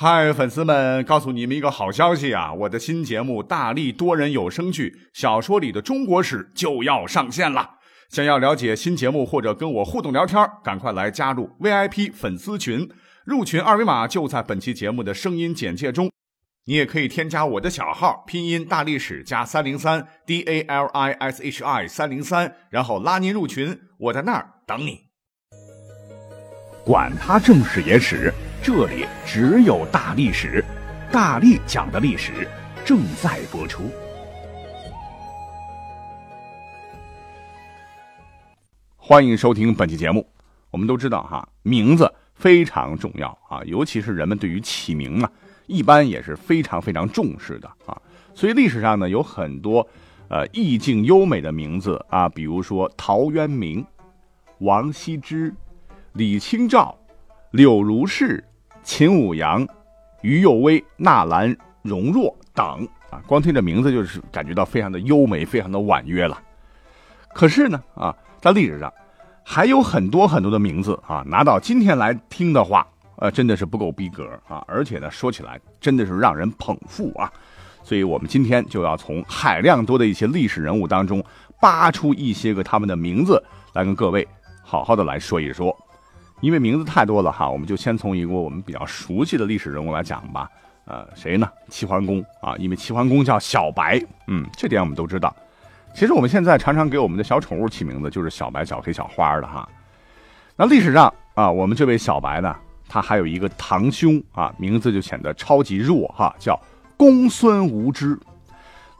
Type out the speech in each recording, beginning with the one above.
嗨，粉丝们，告诉你们一个好消息啊！我的新节目《大力多人有声剧小说里的中国史》就要上线了。想要了解新节目或者跟我互动聊天，赶快来加入 VIP 粉丝群，入群二维码就在本期节目的声音简介中。你也可以添加我的小号，拼音大历史加三零三 D A L I S H I 三零三，然后拉您入群，我在那儿等你。管他正史野史。这里只有大历史，大力讲的历史正在播出。欢迎收听本期节目。我们都知道哈，名字非常重要啊，尤其是人们对于起名啊，一般也是非常非常重视的啊。所以历史上呢，有很多呃意境优美的名字啊，比如说陶渊明、王羲之、李清照、柳如是。秦舞阳、于右威、纳兰容若等啊，光听这名字就是感觉到非常的优美，非常的婉约了。可是呢，啊，在历史上还有很多很多的名字啊，拿到今天来听的话，呃，真的是不够逼格啊，而且呢，说起来真的是让人捧腹啊。所以我们今天就要从海量多的一些历史人物当中扒出一些个他们的名字来跟各位好好的来说一说。因为名字太多了哈，我们就先从一个我们比较熟悉的历史人物来讲吧。呃，谁呢？齐桓公啊，因为齐桓公叫小白，嗯，这点我们都知道。其实我们现在常常给我们的小宠物起名字就是小白、小黑、小花的哈。那历史上啊，我们这位小白呢，他还有一个堂兄啊，名字就显得超级弱哈，叫公孙无知。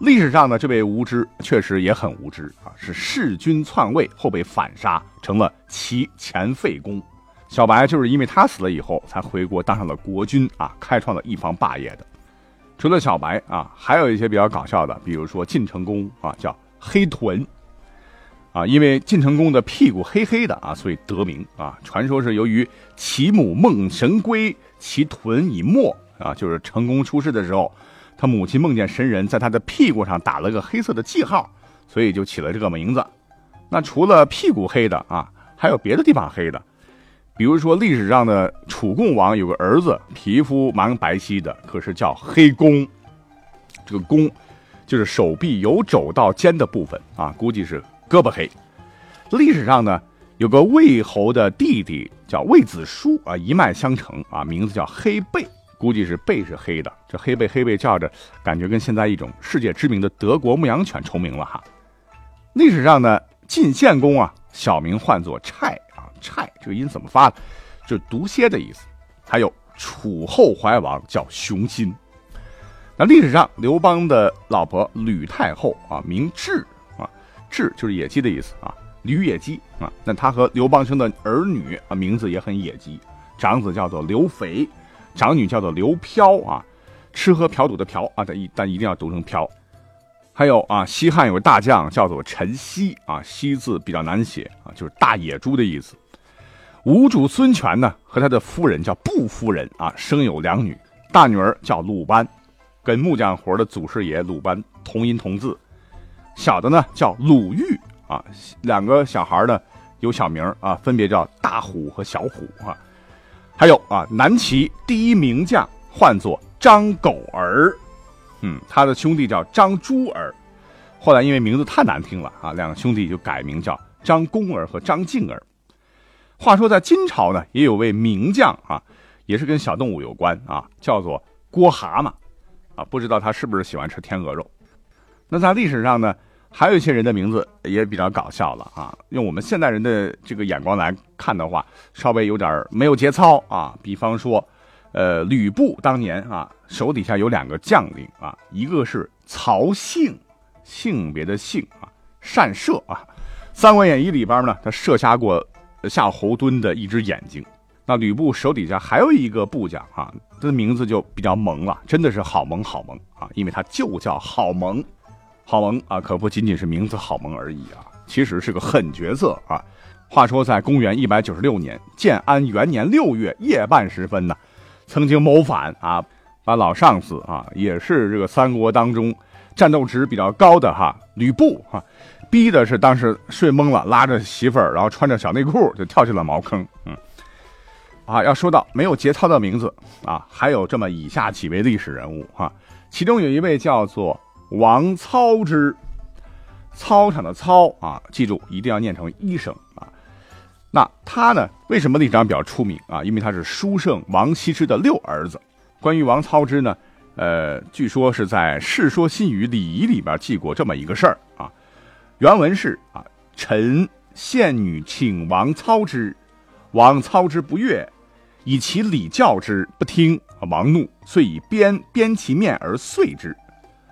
历史上呢，这位无知确实也很无知啊，是弑君篡位后被反杀，成了齐前废公。小白就是因为他死了以后，才回国当上了国君啊，开创了一方霸业的。除了小白啊，还有一些比较搞笑的，比如说晋成公啊，叫黑臀啊，因为晋成公的屁股黑黑的啊，所以得名啊。传说是由于其母梦神龟，其臀已没啊，就是成功出世的时候，他母亲梦见神人在他的屁股上打了个黑色的记号，所以就起了这个名字。那除了屁股黑的啊，还有别的地方黑的。比如说，历史上的楚共王有个儿子，皮肤蛮白皙的，可是叫黑公。这个公，就是手臂由肘到肩的部分啊，估计是胳膊黑。历史上呢，有个魏侯的弟弟叫魏子书啊，一脉相承啊，名字叫黑背，估计是背是黑的。这黑背黑背叫着，感觉跟现在一种世界知名的德国牧羊犬重名了哈。历史上呢，晋献公啊，小名唤作蔡。蔡这个音怎么发的？就是毒蝎的意思。还有楚后怀王叫熊心。那历史上刘邦的老婆吕太后啊，名雉啊，雉就是野鸡的意思啊，吕野鸡啊。那他和刘邦生的儿女啊，名字也很野鸡。长子叫做刘肥，长女叫做刘飘啊，吃喝嫖赌的嫖啊，但一但一定要读成飘。还有啊，西汉有个大将叫做陈豨啊，豨字比较难写啊，就是大野猪的意思。吴主孙权呢，和他的夫人叫布夫人啊，生有两女，大女儿叫鲁班，跟木匠活的祖师爷鲁班同音同字；小的呢叫鲁豫啊，两个小孩呢有小名啊，分别叫大虎和小虎啊。还有啊，南齐第一名将唤作张狗儿，嗯，他的兄弟叫张珠儿，后来因为名字太难听了啊，两个兄弟就改名叫张公儿和张静儿。话说，在金朝呢，也有位名将啊，也是跟小动物有关啊，叫做郭蛤蟆，啊，不知道他是不是喜欢吃天鹅肉。那在历史上呢，还有一些人的名字也比较搞笑了啊，用我们现代人的这个眼光来看的话，稍微有点没有节操啊。比方说，呃，吕布当年啊，手底下有两个将领啊，一个是曹性，性别的性啊，善射啊，《三国演义》里边呢，他射杀过。夏侯惇的一只眼睛，那吕布手底下还有一个部将啊，他的名字就比较萌了，真的是好萌好萌啊，因为他就叫好萌，好萌啊，可不仅仅是名字好萌而已啊，其实是个狠角色啊。话说在公元一百九十六年建安元年六月夜半时分呢，曾经谋反啊，把老上司啊，也是这个三国当中战斗值比较高的哈吕布哈。逼的是当时睡懵了，拉着媳妇儿，然后穿着小内裤就跳进了茅坑。嗯，啊，要说到没有节操的名字啊，还有这么以下几位历史人物哈，其中有一位叫做王操之，操场的操啊，记住一定要念成一声啊。那他呢，为什么历史上比较出名啊？因为他是书圣王羲之的六儿子。关于王操之呢，呃，据说是在《世说新语·礼仪》里边记过这么一个事儿啊。原文是啊，臣献女请王操之。王操之不悦，以其礼教之，不听。王怒，遂以鞭鞭其面而碎之。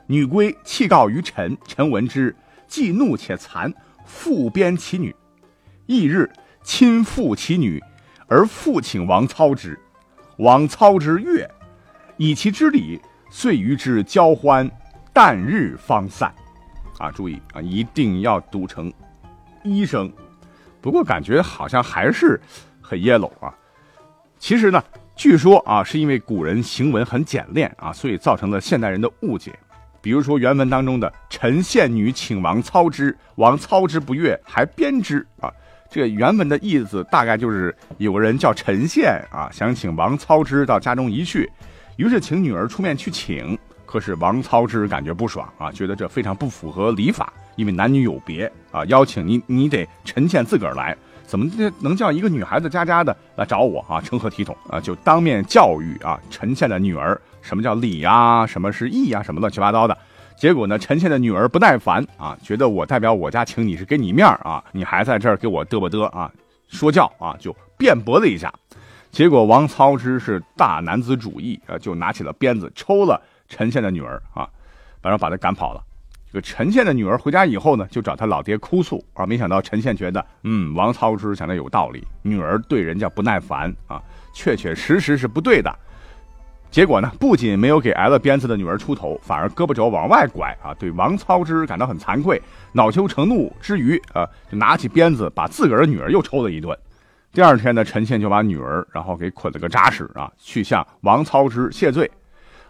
女归，弃告于臣。臣闻之，既怒且残，复鞭其女。翌日，亲复其女，而复请王操之。王操之悦，以其之礼，遂与之交欢，旦日方散。啊，注意啊，一定要读成一声。不过感觉好像还是。很 yellow 啊，其实呢，据说啊，是因为古人行文很简练啊，所以造成了现代人的误解。比如说原文当中的“陈献女请王操之，王操之不悦，还鞭之”啊，这个原文的意思大概就是有个人叫陈献啊，想请王操之到家中一叙，于是请女儿出面去请，可是王操之感觉不爽啊，觉得这非常不符合礼法，因为男女有别啊，邀请你，你得陈倩自个儿来。怎么能叫一个女孩子家家的来找我啊？成何体统啊？就当面教育啊陈倩的女儿，什么叫礼呀？什么是义呀？什么乱七八糟的。结果呢，陈倩的女儿不耐烦啊，觉得我代表我家请你是给你面啊，你还在这儿给我嘚啵嘚啊，说教啊，就辩驳了一下。结果王操之是大男子主义啊，就拿起了鞭子抽了陈宪的女儿啊，然后把他赶跑了。这个陈宪的女儿回家以后呢，就找他老爹哭诉啊。没想到陈宪觉得，嗯，王操之讲的有道理，女儿对人家不耐烦啊，确确实实是不对的。结果呢，不仅没有给挨了鞭子的女儿出头，反而胳膊肘往外拐啊，对王操之感到很惭愧，恼羞成怒之余啊，就拿起鞭子把自个儿的女儿又抽了一顿。第二天呢，陈宪就把女儿然后给捆了个扎实啊，去向王操之谢罪。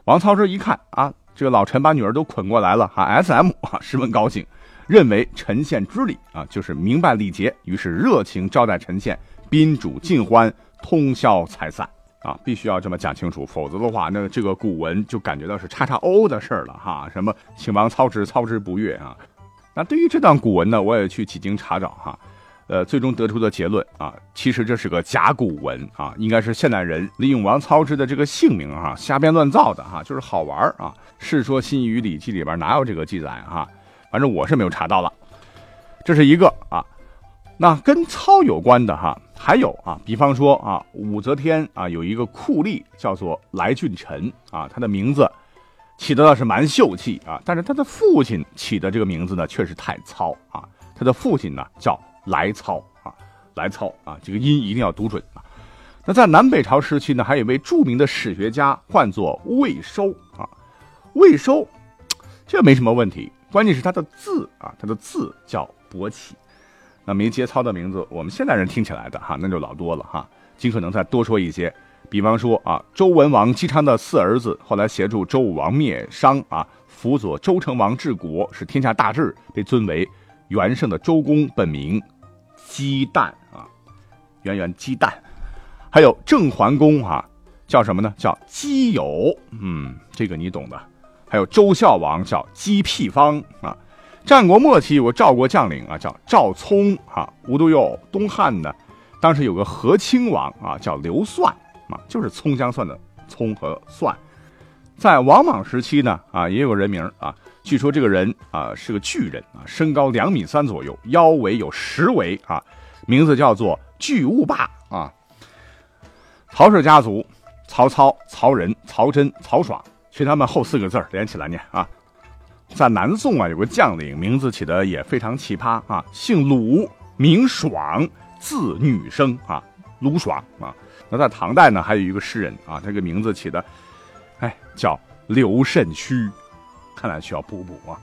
王操之一看啊。这个老陈把女儿都捆过来了哈，S M 啊，十分高兴，认为陈宪知礼啊，就是明白礼节，于是热情招待陈宪，宾主尽欢，通宵才散啊，必须要这么讲清楚，否则的话，那这个古文就感觉到是叉叉 O 的事儿了哈，什么请王操之，操之不悦啊。那对于这段古文呢，我也去几经查找哈。呃，最终得出的结论啊，其实这是个甲骨文啊，应该是现代人利用王操之的这个姓名哈，瞎编乱造的哈，就是好玩啊。《世说新语·礼记》里边哪有这个记载哈？反正我是没有查到了。这是一个啊，那跟操有关的哈，还有啊，比方说啊，武则天啊，有一个酷吏叫做来俊臣啊，他的名字起的倒是蛮秀气啊，但是他的父亲起的这个名字呢，确实太糙啊。他的父亲呢叫。来操啊，来操啊，这个音一定要读准啊。那在南北朝时期呢，还有一位著名的史学家，唤作魏收啊。魏收，这没什么问题，关键是他的字啊，他的字叫伯起。那没节操的名字，我们现代人听起来的哈，那就老多了哈。尽可能再多说一些，比方说啊，周文王姬昌的四儿子，后来协助周武王灭商啊，辅佐周成王治国，使天下大治，被尊为元圣的周公，本名。鸡蛋啊，圆圆鸡蛋，还有郑桓公啊，叫什么呢？叫姬友，嗯，这个你懂的。还有周孝王叫姬辟方啊。战国末期有个赵国将领啊，叫赵聪啊。吴都佑东汉呢，当时有个和亲王啊，叫刘算啊，就是葱姜蒜的葱和蒜。在王莽时期呢，啊，也有人名啊。据说这个人啊是个巨人啊，身高两米三左右，腰围有十围啊，名字叫做巨物霸啊。曹氏家族，曹操、曹仁、曹真、曹爽，学他们后四个字连起来念啊。在南宋啊，有个将领，名字起的也非常奇葩啊，姓鲁，名爽，字女生啊，鲁爽啊。那在唐代呢，还有一个诗人啊，这个名字起的，哎，叫刘慎虚。看来需要补补啊。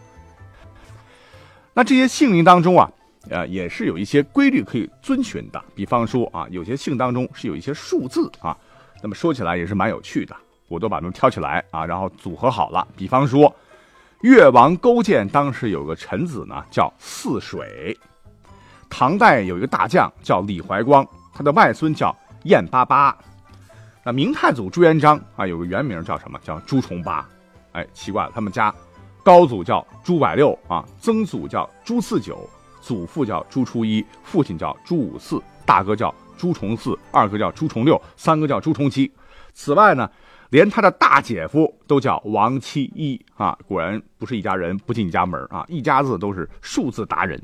那这些姓名当中啊，呃，也是有一些规律可以遵循的。比方说啊，有些姓当中是有一些数字啊，那么说起来也是蛮有趣的。我都把它们挑起来啊，然后组合好了。比方说，越王勾践当时有个臣子呢，叫泗水。唐代有一个大将叫李怀光，他的外孙叫燕八八。那明太祖朱元璋啊，有个原名叫什么？叫朱重八。哎，奇怪了，他们家高祖叫朱百六啊，曾祖叫朱四九，祖父叫朱初一，父亲叫朱五四，大哥叫朱重四，二哥叫朱重六，三哥叫朱重七。此外呢，连他的大姐夫都叫王七一啊。果然不是一家人不进一家门啊，一家子都是数字达人。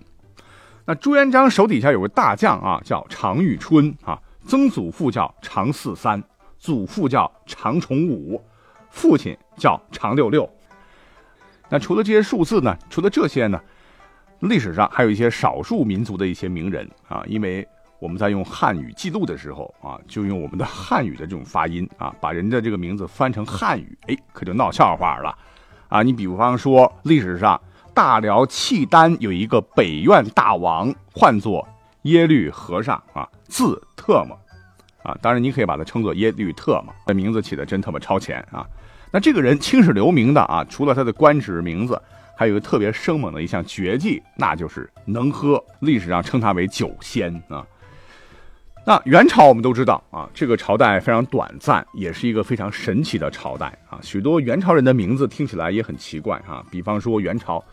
那朱元璋手底下有个大将啊，叫常遇春啊，曾祖父叫常四三。祖父叫常崇武，父亲叫长六六。那除了这些数字呢？除了这些呢？历史上还有一些少数民族的一些名人啊，因为我们在用汉语记录的时候啊，就用我们的汉语的这种发音啊，把人的这个名字翻成汉语，哎，可就闹笑话了啊！你比方说，历史上大辽契丹有一个北院大王，唤作耶律和尚啊，字特么。啊，当然你可以把它称作耶律特么，这名字起的真特么超前啊！那这个人青史留名的啊，除了他的官职名字，还有一个特别生猛的一项绝技，那就是能喝。历史上称他为酒仙啊。那元朝我们都知道啊，这个朝代非常短暂，也是一个非常神奇的朝代啊。许多元朝人的名字听起来也很奇怪啊，比方说元朝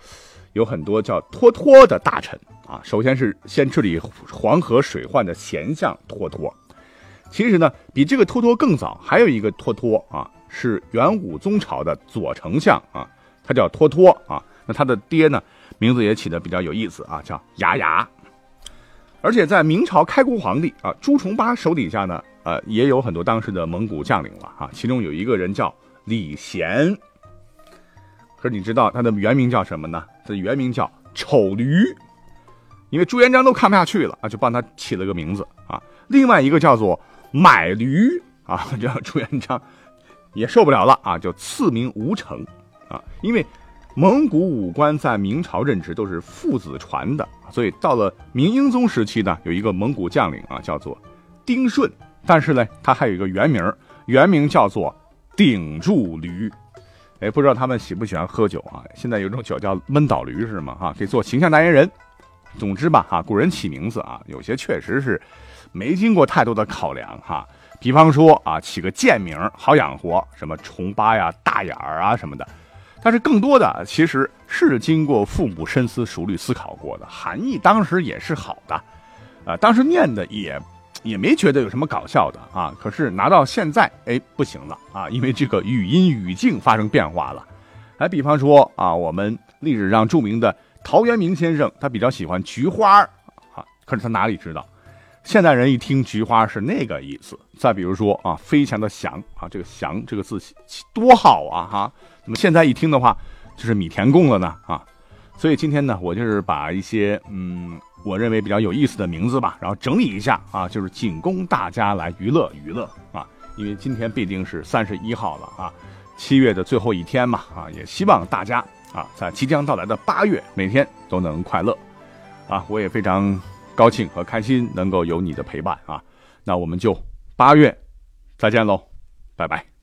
有很多叫脱脱的大臣啊，首先是先治理黄河水患的贤相脱脱。其实呢，比这个脱脱更早，还有一个脱脱啊，是元武宗朝的左丞相啊，他叫脱脱啊。那他的爹呢，名字也起的比较有意思啊，叫牙牙。而且在明朝开国皇帝啊朱重八手底下呢，呃，也有很多当时的蒙古将领了啊。其中有一个人叫李贤，可是你知道他的原名叫什么呢？他的原名叫丑驴，因为朱元璋都看不下去了啊，就帮他起了个名字啊。另外一个叫做。买驴啊，这朱元璋也受不了了啊，就赐名吴成啊。因为蒙古武官在明朝任职都是父子传的，所以到了明英宗时期呢，有一个蒙古将领啊，叫做丁顺，但是呢，他还有一个原名，原名叫做顶住驴。哎，不知道他们喜不喜欢喝酒啊？现在有种酒叫闷倒驴是吗？哈，可以做形象代言人。总之吧，哈，古人起名字啊，有些确实是。没经过太多的考量哈，比方说啊，起个贱名好养活，什么重八呀、大眼儿啊什么的，但是更多的其实是经过父母深思熟虑思考过的，含义当时也是好的，啊，当时念的也也没觉得有什么搞笑的啊，可是拿到现在，哎，不行了啊，因为这个语音语境发生变化了，还比方说啊，我们历史上著名的陶渊明先生，他比较喜欢菊花啊，可是他哪里知道？现代人一听菊花是那个意思，再比如说啊，飞翔的翔啊，这个翔这个字多好啊哈！那么现在一听的话，就是米田共了呢啊。所以今天呢，我就是把一些嗯，我认为比较有意思的名字吧，然后整理一下啊，就是仅供大家来娱乐娱乐啊。因为今天必定是三十一号了啊，七月的最后一天嘛啊，也希望大家啊，在即将到来的八月，每天都能快乐啊。我也非常。高兴和开心能够有你的陪伴啊，那我们就八月再见喽，拜拜。